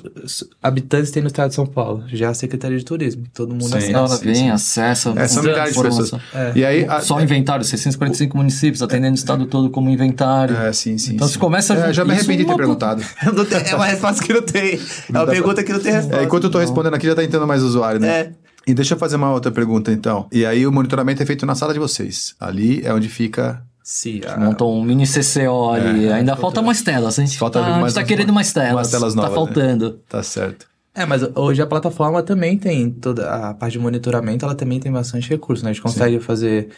habitantes tem no estado de São Paulo? Já a Secretaria de Turismo. Todo mundo Sim. acessa. Vem, sim. acessa. É, são milhares de pessoas. É. E aí. a- Só o inventário, 645 municípios, atendendo o estado todo como inventário. É, sim, sim. Então sim. você começa a É, já me arrependi de ter uma- perguntado. Tem- é uma resposta que não tem. É uma pergunta que não tem resposta. É, enquanto eu tô respondendo aqui, já tá entrando mais usuário, né? É. E deixa eu fazer uma outra pergunta, então. E aí, o monitoramento é feito na sala de vocês. Ali é onde fica. Sim, a- Montou um mini CCO ali. É, Ainda falta mais telas. A gente Falta tá, a gente mais tá umas- querendo mais telas. umas telas novas, Tá faltando. Tá certo. É, mas hoje a plataforma também tem toda a parte de monitoramento, ela também tem bastante recurso, né? A gente consegue fazer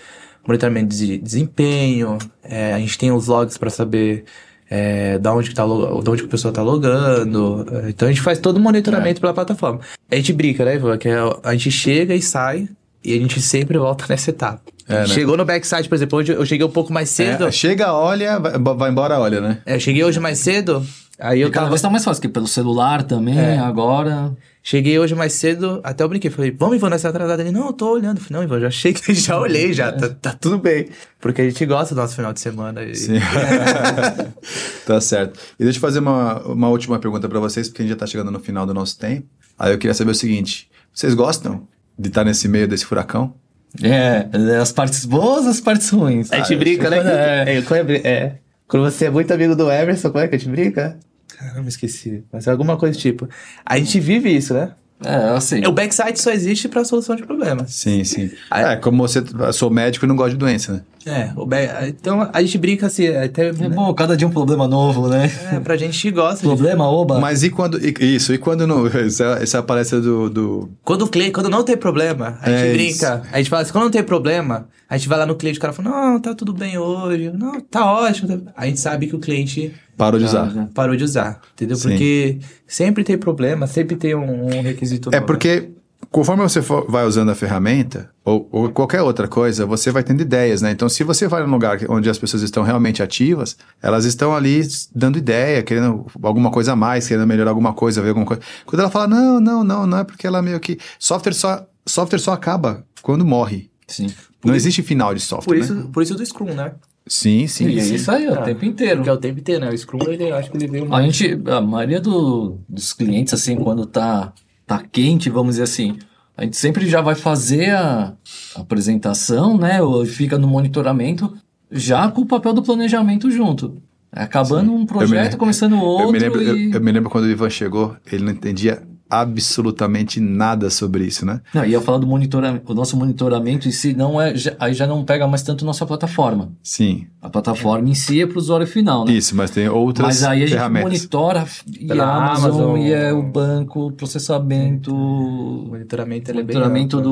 monitoramento de desempenho, é, a gente tem os logs para saber é, da onde que tá de onde que a pessoa tá logando. é, Então a gente faz todo o monitoramento pela plataforma. A gente brinca, né, Ivan? Que é, a gente chega e sai e a gente sempre volta nessa etapa. É, né? Chegou no backside, por exemplo, hoje eu cheguei um pouco mais cedo. É, chega, olha, vai, vai embora, olha, né? É, eu cheguei hoje mais cedo, aí eu E cada tava... vez tá mais fácil, porque pelo celular também, É. agora. Cheguei hoje mais cedo, até eu brinquei. Falei, vamos, Ivan, nessa atrasada. Ele, não, eu tô olhando. Falei, não, Ivan, já cheguei, já olhei, já, tá, tá tudo bem. Porque a gente gosta do nosso final de semana. E... Sim. tá certo. E deixa eu fazer uma, uma última pergunta pra vocês, porque a gente já tá chegando no final do nosso tempo. Aí eu queria saber o seguinte: vocês gostam de estar nesse meio desse furacão? É, as partes boas as partes ruins. A gente brinca, né? É. É, quando é, é. Quando você é muito amigo do Emerson, como é que a gente brinca? Caramba, esqueci. Mas é alguma coisa tipo. A gente vive isso, né? É, assim. O backside só existe pra solução de problemas. Sim, sim. Aí- É, como você. Eu sou médico e não gosto de doença, né? É, o back... então a gente brinca assim, até. É bom, cada dia um problema novo, né? É, pra gente gosta. de- Problema, oba. Mas e quando. e- isso, e quando não. Essa, essa é a palestra do. do Quando o cliente, quando não tem problema, a gente É brinca. A gente fala assim, quando não tem problema, a gente vai lá no cliente, o cara fala, não, tá tudo bem hoje, não, tá ótimo. tá-" A gente sabe que o cliente parou de usar. parou de usar, entendeu? Sim. Porque sempre tem problema, sempre tem um, um requisito É novo. porque conforme você for- vai usando a ferramenta, ou, ou qualquer outra coisa, você vai tendo ideias, né? Então, se você vai num lugar onde as pessoas estão realmente ativas, elas estão ali dando ideia, querendo alguma coisa a mais, querendo melhorar alguma coisa, ver alguma coisa. Quando ela fala, não, não, não, não é porque ela meio que. Software só, software só acaba quando morre. Sim. Não existe final de software. Por né? isso, por isso do Scrum, né? Sim, sim. E é sim. isso aí, o Ah, tempo inteiro. Porque é o tempo inteiro, né? O Scrum, ele, eu acho que ele veio A mais... gente, a maioria do- dos clientes, assim, quando tá, tá quente, vamos dizer assim, a gente sempre já vai fazer a, a apresentação, né? Ou fica no monitoramento, já com o papel do planejamento junto. É Acabando um projeto, me- começando outro Eu me, lembro, e... eu, eu me lembro quando o Ivan chegou, ele não entendia absolutamente nada sobre isso, né? Não, ia falar do monitoramento, o nosso monitoramento em si não é, já- aí já não pega mais tanto nossa plataforma. Sim, A plataforma em si é para o usuário final, né? isso, mas tem outras Mas aí a gente ferramentas. monitora e a Amazon, Amazon. e é o banco, o processamento, O monitoramento, ele é bem monitoramento amplo.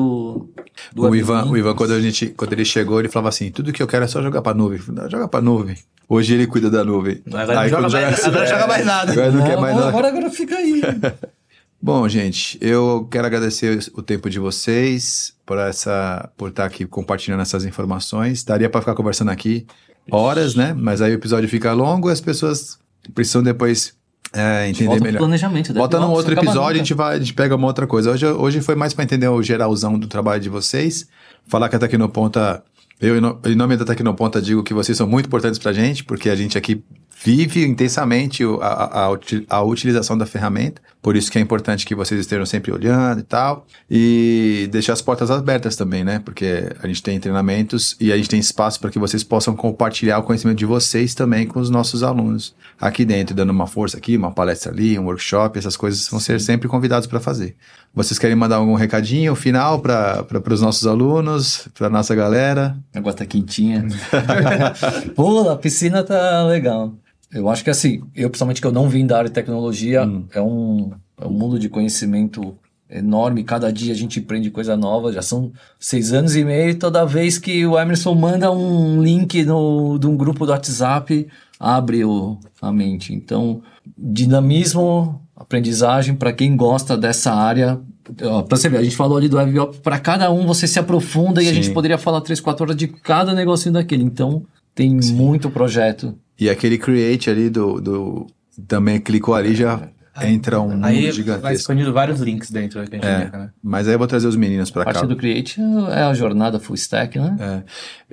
do, do O Ivan, o Ivan quando, a gente, quando ele chegou, ele falava assim: tudo que eu quero é só jogar pra nuvem. Eu falei, "Não, Joga pra nuvem. Hoje ele cuida da nuvem. Agora não joga mais- joga- agora joga mais nada. Agora não, quer mais nada. agora, agora fica aí. Bom, gente, eu quero agradecer o tempo de vocês por essa, por estar aqui compartilhando essas informações. Daria para ficar conversando aqui horas, né? Mas aí o episódio fica longo e as pessoas precisam depois é, entender Volta melhor. planejamento. daí Bota num outro episódio, a nunca. gente, vai, a gente pega uma outra coisa. Hoje, hoje foi mais para entender o geralzão do trabalho de vocês. Falar que a Tecnoponta, eu em no- em nome da Tecnoponta digo que vocês são muito importantes pra gente, porque a gente aqui vive intensamente a, a- a uti- a utilização da ferramenta. Por isso que é importante que vocês estejam sempre olhando e tal. E deixar as portas abertas também, né? Porque a gente tem treinamentos e a gente tem espaço para que vocês possam compartilhar o conhecimento de vocês também com os nossos alunos aqui dentro, dando uma força aqui, uma palestra ali, um workshop, essas coisas vão ser sempre convidados para fazer. Vocês querem mandar algum recadinho final para os nossos alunos, para nossa galera? Agora tá quentinha. Pô, a piscina tá legal. Eu acho que assim, eu principalmente que eu não vim da área de tecnologia, é, um, é um mundo de conhecimento enorme. Cada dia a gente aprende coisa nova. Já são seis anos e meio. Toda vez que o Emerson manda um link no, de um grupo do WhatsApp, abre o, a mente. Então, dinamismo, aprendizagem para quem gosta dessa área. Ó, Pra você ver, a gente falou ali do WebOps, para cada um você se aprofunda e a Sim. gente poderia falar três, quatro horas de cada negocinho daquele. Então, tem muito projeto. E aquele create ali do, do também clicou ali já entra um mundo Aí vai gigantesco. expandindo vários links dentro da É, é. né? mas aí eu vou trazer os meninos A para cá. parte do Create é a jornada full stack, né? É.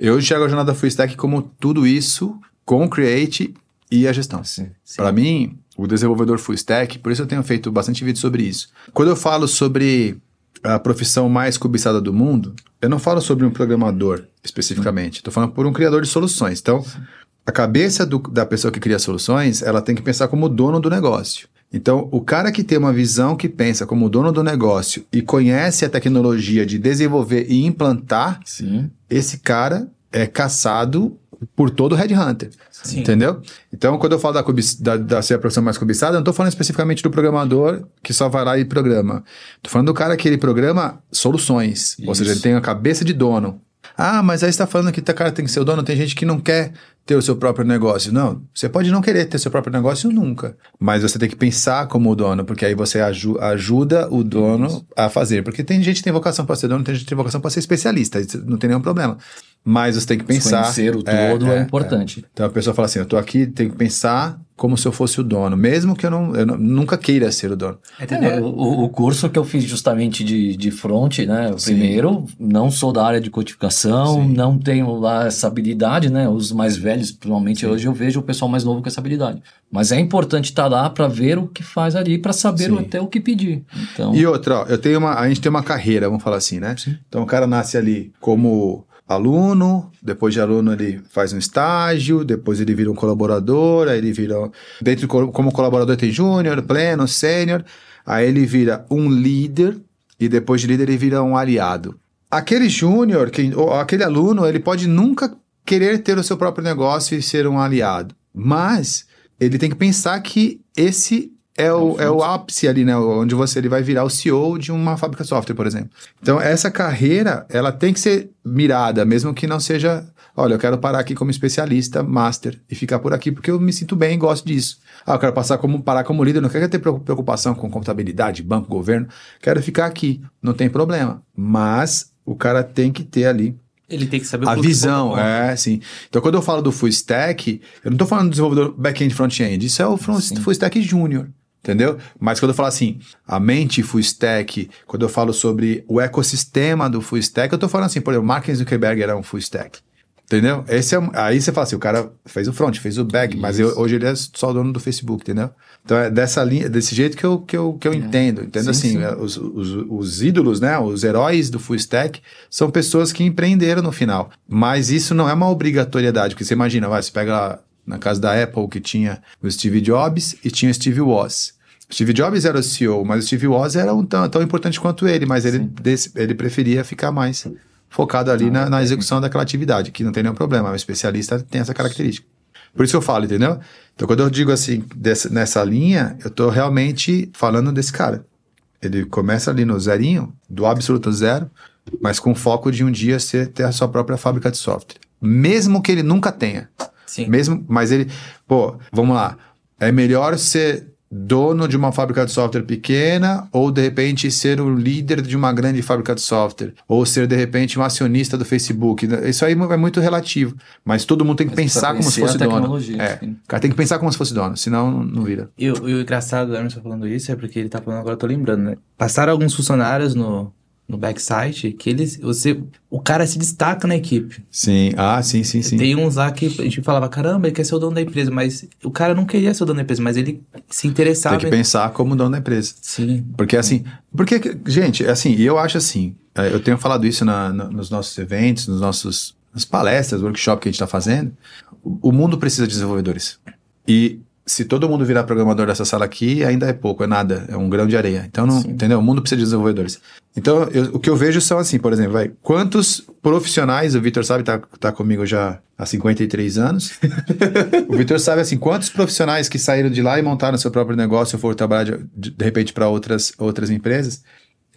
Eu enxergo a jornada full stack como tudo isso com o Create e a gestão. Para mim, o desenvolvedor full stack, por isso eu tenho feito bastante vídeo sobre isso. Quando eu falo sobre a profissão mais cobiçada do mundo, eu não falo sobre um programador especificamente. Estou falando por um criador de soluções. Então, a cabeça do- da pessoa que cria soluções, ela tem que pensar como dono do negócio. Então, o cara que tem uma visão que pensa como dono do negócio e conhece a tecnologia de desenvolver e implantar, Sim. esse cara é caçado por todo headhunter. Sim. Entendeu? Então, quando eu falo da, da, da ser a profissão mais cobiçada, eu não estou falando especificamente do programador que só vai lá e programa. Estou falando do cara que ele programa soluções. Ou seja, ele tem a cabeça de dono. Ah, mas aí está falando que o cara tem que ser o dono, tem gente que não quer ter o seu próprio negócio. Não, você pode não querer ter seu próprio negócio nunca. Mas você tem que pensar como o dono, porque aí você aju- ajuda o dono a fazer. Porque tem gente que tem vocação para ser dono, tem gente que tem vocação para ser especialista, não tem nenhum problema. Mas você tem que pensar. Conhecer o todo é, importante. Então a pessoa fala assim: eu tô aqui, tenho que pensar como se eu fosse o dono, mesmo que eu, não, eu nunca queira ser o dono. É, o, o curso que eu fiz justamente de, de front, né? O primeiro, não sou da área de codificação, não tenho lá essa habilidade, né? Os mais velhos, principalmente hoje, eu vejo o pessoal mais novo com essa habilidade. Mas é importante estar lá para ver o que faz ali, para saber Sim. até o que pedir. Então, E outra, ó, eu tenho uma, a gente tem uma carreira, vamos falar assim, né? Então o cara nasce ali como aluno, depois de aluno ele faz um estágio, depois ele vira um colaborador, aí ele vira. Dentro co- como colaborador tem júnior, pleno, sênior, aí ele vira um líder, e depois de líder ele vira um aliado. Aquele júnior, aquele aluno, ele pode nunca querer ter o seu próprio negócio e ser um aliado. Mas ele tem que pensar que esse é o, é o ápice ali, né? Onde você ele vai virar o CEO de uma fábrica de software, por exemplo. Então, essa carreira, ela tem que ser mirada, mesmo que não seja. Olha, eu quero parar aqui como especialista, master, e ficar por aqui porque eu me sinto bem e gosto disso. Ah, eu quero passar como, parar como líder, não quero ter preocu- preocupação com contabilidade, banco, governo. Quero ficar aqui, não tem problema. Mas o cara tem que ter ali Ele tem que saber o a visão, ponto. é, sim. Então, quando eu falo do full stack, eu não estou falando do desenvolvedor back-end front-end. Isso é o front, full stack júnior, entendeu? Mas quando eu falo assim, a mente full stack, quando eu falo sobre o ecossistema do full stack, eu estou falando assim, por exemplo, Mark Zuckerberg era um full stack. Entendeu? Esse é, aí você fala assim, o cara fez o front, fez o back, mas eu- hoje ele é só o dono do Facebook, entendeu? Então é dessa linha, desse jeito que eu, que eu, que eu entendo. Entendo Sim, assim, sim. é, os, os, os ídolos, né? Os heróis do full stack são pessoas que empreenderam no final. Mas isso não é uma obrigatoriedade, porque você imagina, vai, você pega lá na casa da Apple que tinha o Steve Jobs e tinha o Steve Woz. Steve Jobs era o CEO, mas o Steve Woz era um tão, tão importante quanto ele, mas ele, desse- ele preferia ficar mais focado ali na, na execução daquela atividade, que não tem nenhum problema, o especialista tem essa característica. Por isso que eu falo, entendeu? Então, quando eu digo assim, dessa, nessa linha, eu tô realmente falando desse cara. Ele começa ali no zerinho, do absoluto zero, mas com foco de um dia ser, ter a sua própria fábrica de software. Mesmo que ele nunca tenha. Sim. Mesmo, mas ele, pô, vamos lá. É melhor ser dono de uma fábrica de software pequena ou de repente ser o líder de uma grande fábrica de software ou ser de repente um acionista do Facebook. Isso aí é muito relativo, mas todo mundo tem que Mas pensar como se fosse dono. É, sim. o cara tem que pensar como se fosse dono, senão não, vira. E, o- e o engraçado do Emerson falando isso é porque ele tá falando agora, eu tô lembrando, né? Passaram alguns funcionários no, no backsite que eles. Você, o cara se destaca na equipe. Sim, ah, sim, sim, sim. Tem uns lá que a gente falava, caramba, ele quer ser o dono da empresa, mas o cara não queria ser o dono da empresa, mas ele se interessava. Tem que em- pensar como dono da empresa. Sim. Porque assim, porque, gente, é assim, e eu acho assim, é, eu tenho falado isso na- na- nos nossos eventos, nos nossos nas palestras, workshop que a gente está fazendo. O, o mundo precisa de desenvolvedores. E se todo mundo virar programador dessa sala aqui, ainda é pouco, é nada, é um grão de areia. Então, não, entendeu? O mundo precisa de desenvolvedores. Então, eu- o que eu vejo são assim, por exemplo, vai, quantos profissionais, o Vitor sabe, tá, tá comigo já há 53 anos. o Vitor sabe assim, quantos profissionais que saíram de lá e montaram seu próprio negócio ou foram trabalhar de, de, de repente para outras, outras empresas.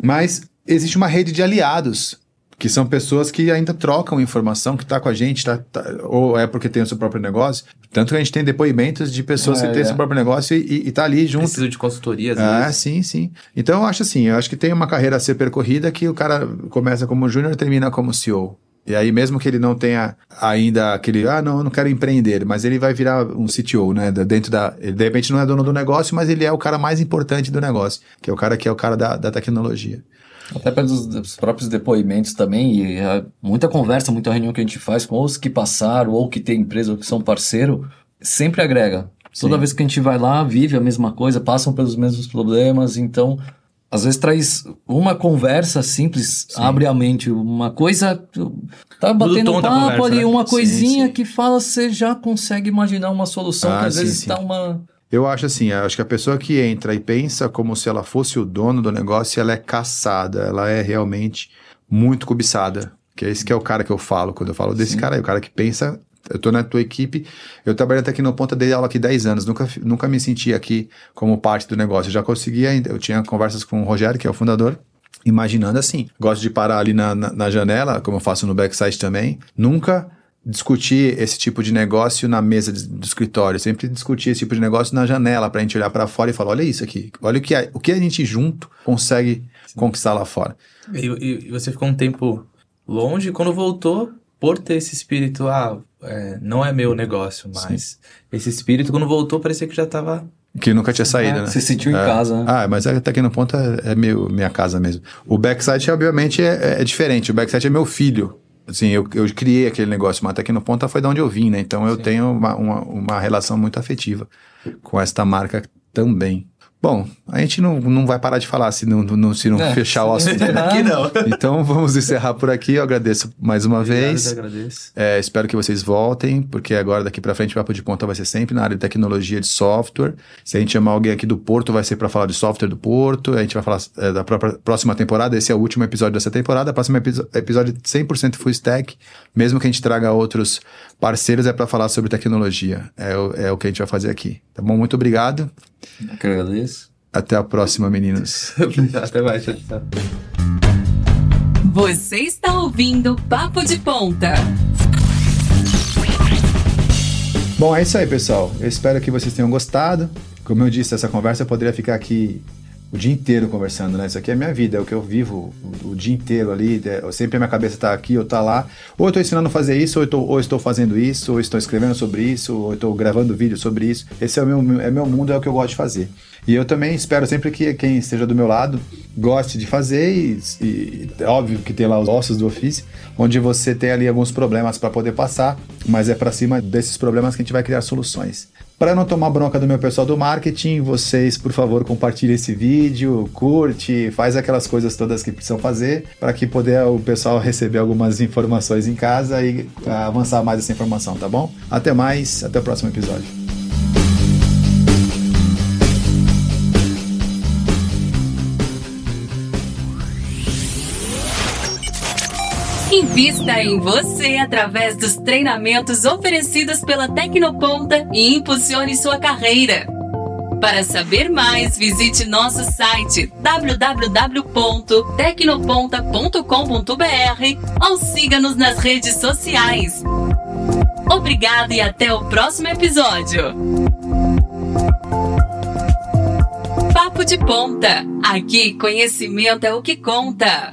Mas existe uma rede de aliados, que são pessoas que ainda trocam informação, que está com a gente, tá, tá- ou é porque tem o seu próprio negócio. Tanto que a gente tem depoimentos de pessoas É, que têm é. seu próprio negócio e, e, e tá ali junto. Preciso de consultoria, às Ah, sim, sim. Então eu acho assim, eu acho que tem uma carreira a ser percorrida que o cara começa como júnior e termina como CEO. E aí, mesmo que ele não tenha ainda aquele, ah, não, eu não quero empreender, mas ele vai virar um CTO, né? Dentro da. Ele de repente não é dono do negócio, mas ele é o cara mais importante do negócio, que é o cara que é o cara da, da tecnologia. Até pelos próprios depoimentos também, e é muita conversa, muita reunião que a gente faz com os que passaram, ou que tem empresa, ou que são parceiro, sempre agrega. Toda Sim. vez que a gente vai lá, vive a mesma coisa, passam pelos mesmos problemas, então às vezes traz uma conversa simples, sim. abre a mente, uma coisa. Tá batendo papo conversa, ali, né? uma coisinha sim, sim. que fala, você já consegue imaginar uma solução ah, que às vezes dá uma. Eu acho assim, acho que a pessoa que entra e pensa como se ela fosse o dono do negócio, ela é caçada, ela é realmente muito cobiçada. Que é esse que é o cara que eu falo, quando eu falo desse cara aí, o cara que pensa eu estou na tua equipe, eu trabalho até aqui no Ponta, dei aula aqui 10 anos, nunca, nunca me senti aqui como parte do negócio. Eu já conseguia, eu tinha conversas com o Rogério, que é o fundador, imaginando assim. Gosto de parar ali na, na, na janela, como eu faço no backside também. Nunca discutir esse tipo de negócio na mesa de, do escritório, sempre discutir esse tipo de negócio na janela, para a gente olhar para fora e falar: olha isso aqui, olha o que, é, o que a gente junto consegue Sim. conquistar lá fora. E, e, você ficou um tempo longe, quando voltou, por ter esse espírito, ah, é, não é meu negócio, mas Sim. esse espírito, quando voltou, parecia que já estava que nunca tinha saído, ah, né? Você sentiu é. em casa, né? Ah, mas até aqui no ponto é, é meu, minha casa mesmo. O backside, obviamente, é, é, diferente. O backside é meu filho. Assim, eu, eu criei aquele negócio, mas até aqui no ponta foi de onde eu vim, né? Então eu Sim. tenho uma, uma, uma relação muito afetiva com esta marca também. Bom, a gente não, não vai parar de falar se não, não se não é, fechar o assunto. aqui não. Então vamos encerrar por aqui. Eu agradeço mais uma Obrigado, vez. Agradeço. É, espero que vocês voltem, porque agora daqui para frente o Papo de Ponta vai ser sempre na área de tecnologia de software. Se a gente chamar alguém aqui do Porto, vai ser para falar de software do Porto. A gente vai falar é, da própria, próxima temporada. Esse é o último episódio dessa temporada. O próximo episódio 100% full stack. Mesmo que a gente traga outros parceiros, é para falar sobre tecnologia. É, é o que a gente vai fazer aqui. Tá bom? Muito obrigado. Agradeço. Até a próxima, meninos. Até mais, tchau, tchau. Você está ouvindo Papo de Ponta. Bom, é isso aí, pessoal. Eu espero que vocês tenham gostado. Como eu disse, essa conversa poderia ficar aqui o dia inteiro conversando, né? Isso aqui é minha vida, é o que eu vivo o, o dia inteiro ali. É, sempre a minha cabeça está aqui ou está lá. Ou eu estou ensinando a fazer isso, ou, tô, ou estou fazendo isso, ou estou escrevendo sobre isso, ou estou gravando vídeo sobre isso. Esse é o meu, é meu mundo, é o que eu gosto de fazer. E eu também espero sempre que quem esteja do meu lado goste de fazer e, e óbvio que tem lá os ossos do ofício, onde você tem ali alguns problemas para poder passar, mas é para cima desses problemas que a gente vai criar soluções. Para não tomar bronca do meu pessoal do marketing, vocês, por favor, compartilhem esse vídeo, curte, faz aquelas coisas todas que precisam fazer para que poder o pessoal receber algumas informações em casa e avançar mais essa informação, tá bom? Até mais, até o próximo episódio. Invista em você através dos treinamentos oferecidos pela Tecnoponta e impulsione sua carreira. Para saber mais, visite nosso site www.tecnoponta.com.br ou siga-nos nas redes sociais. Obrigado e até o próximo episódio. Papo de Ponta. Aqui, conhecimento é o que conta.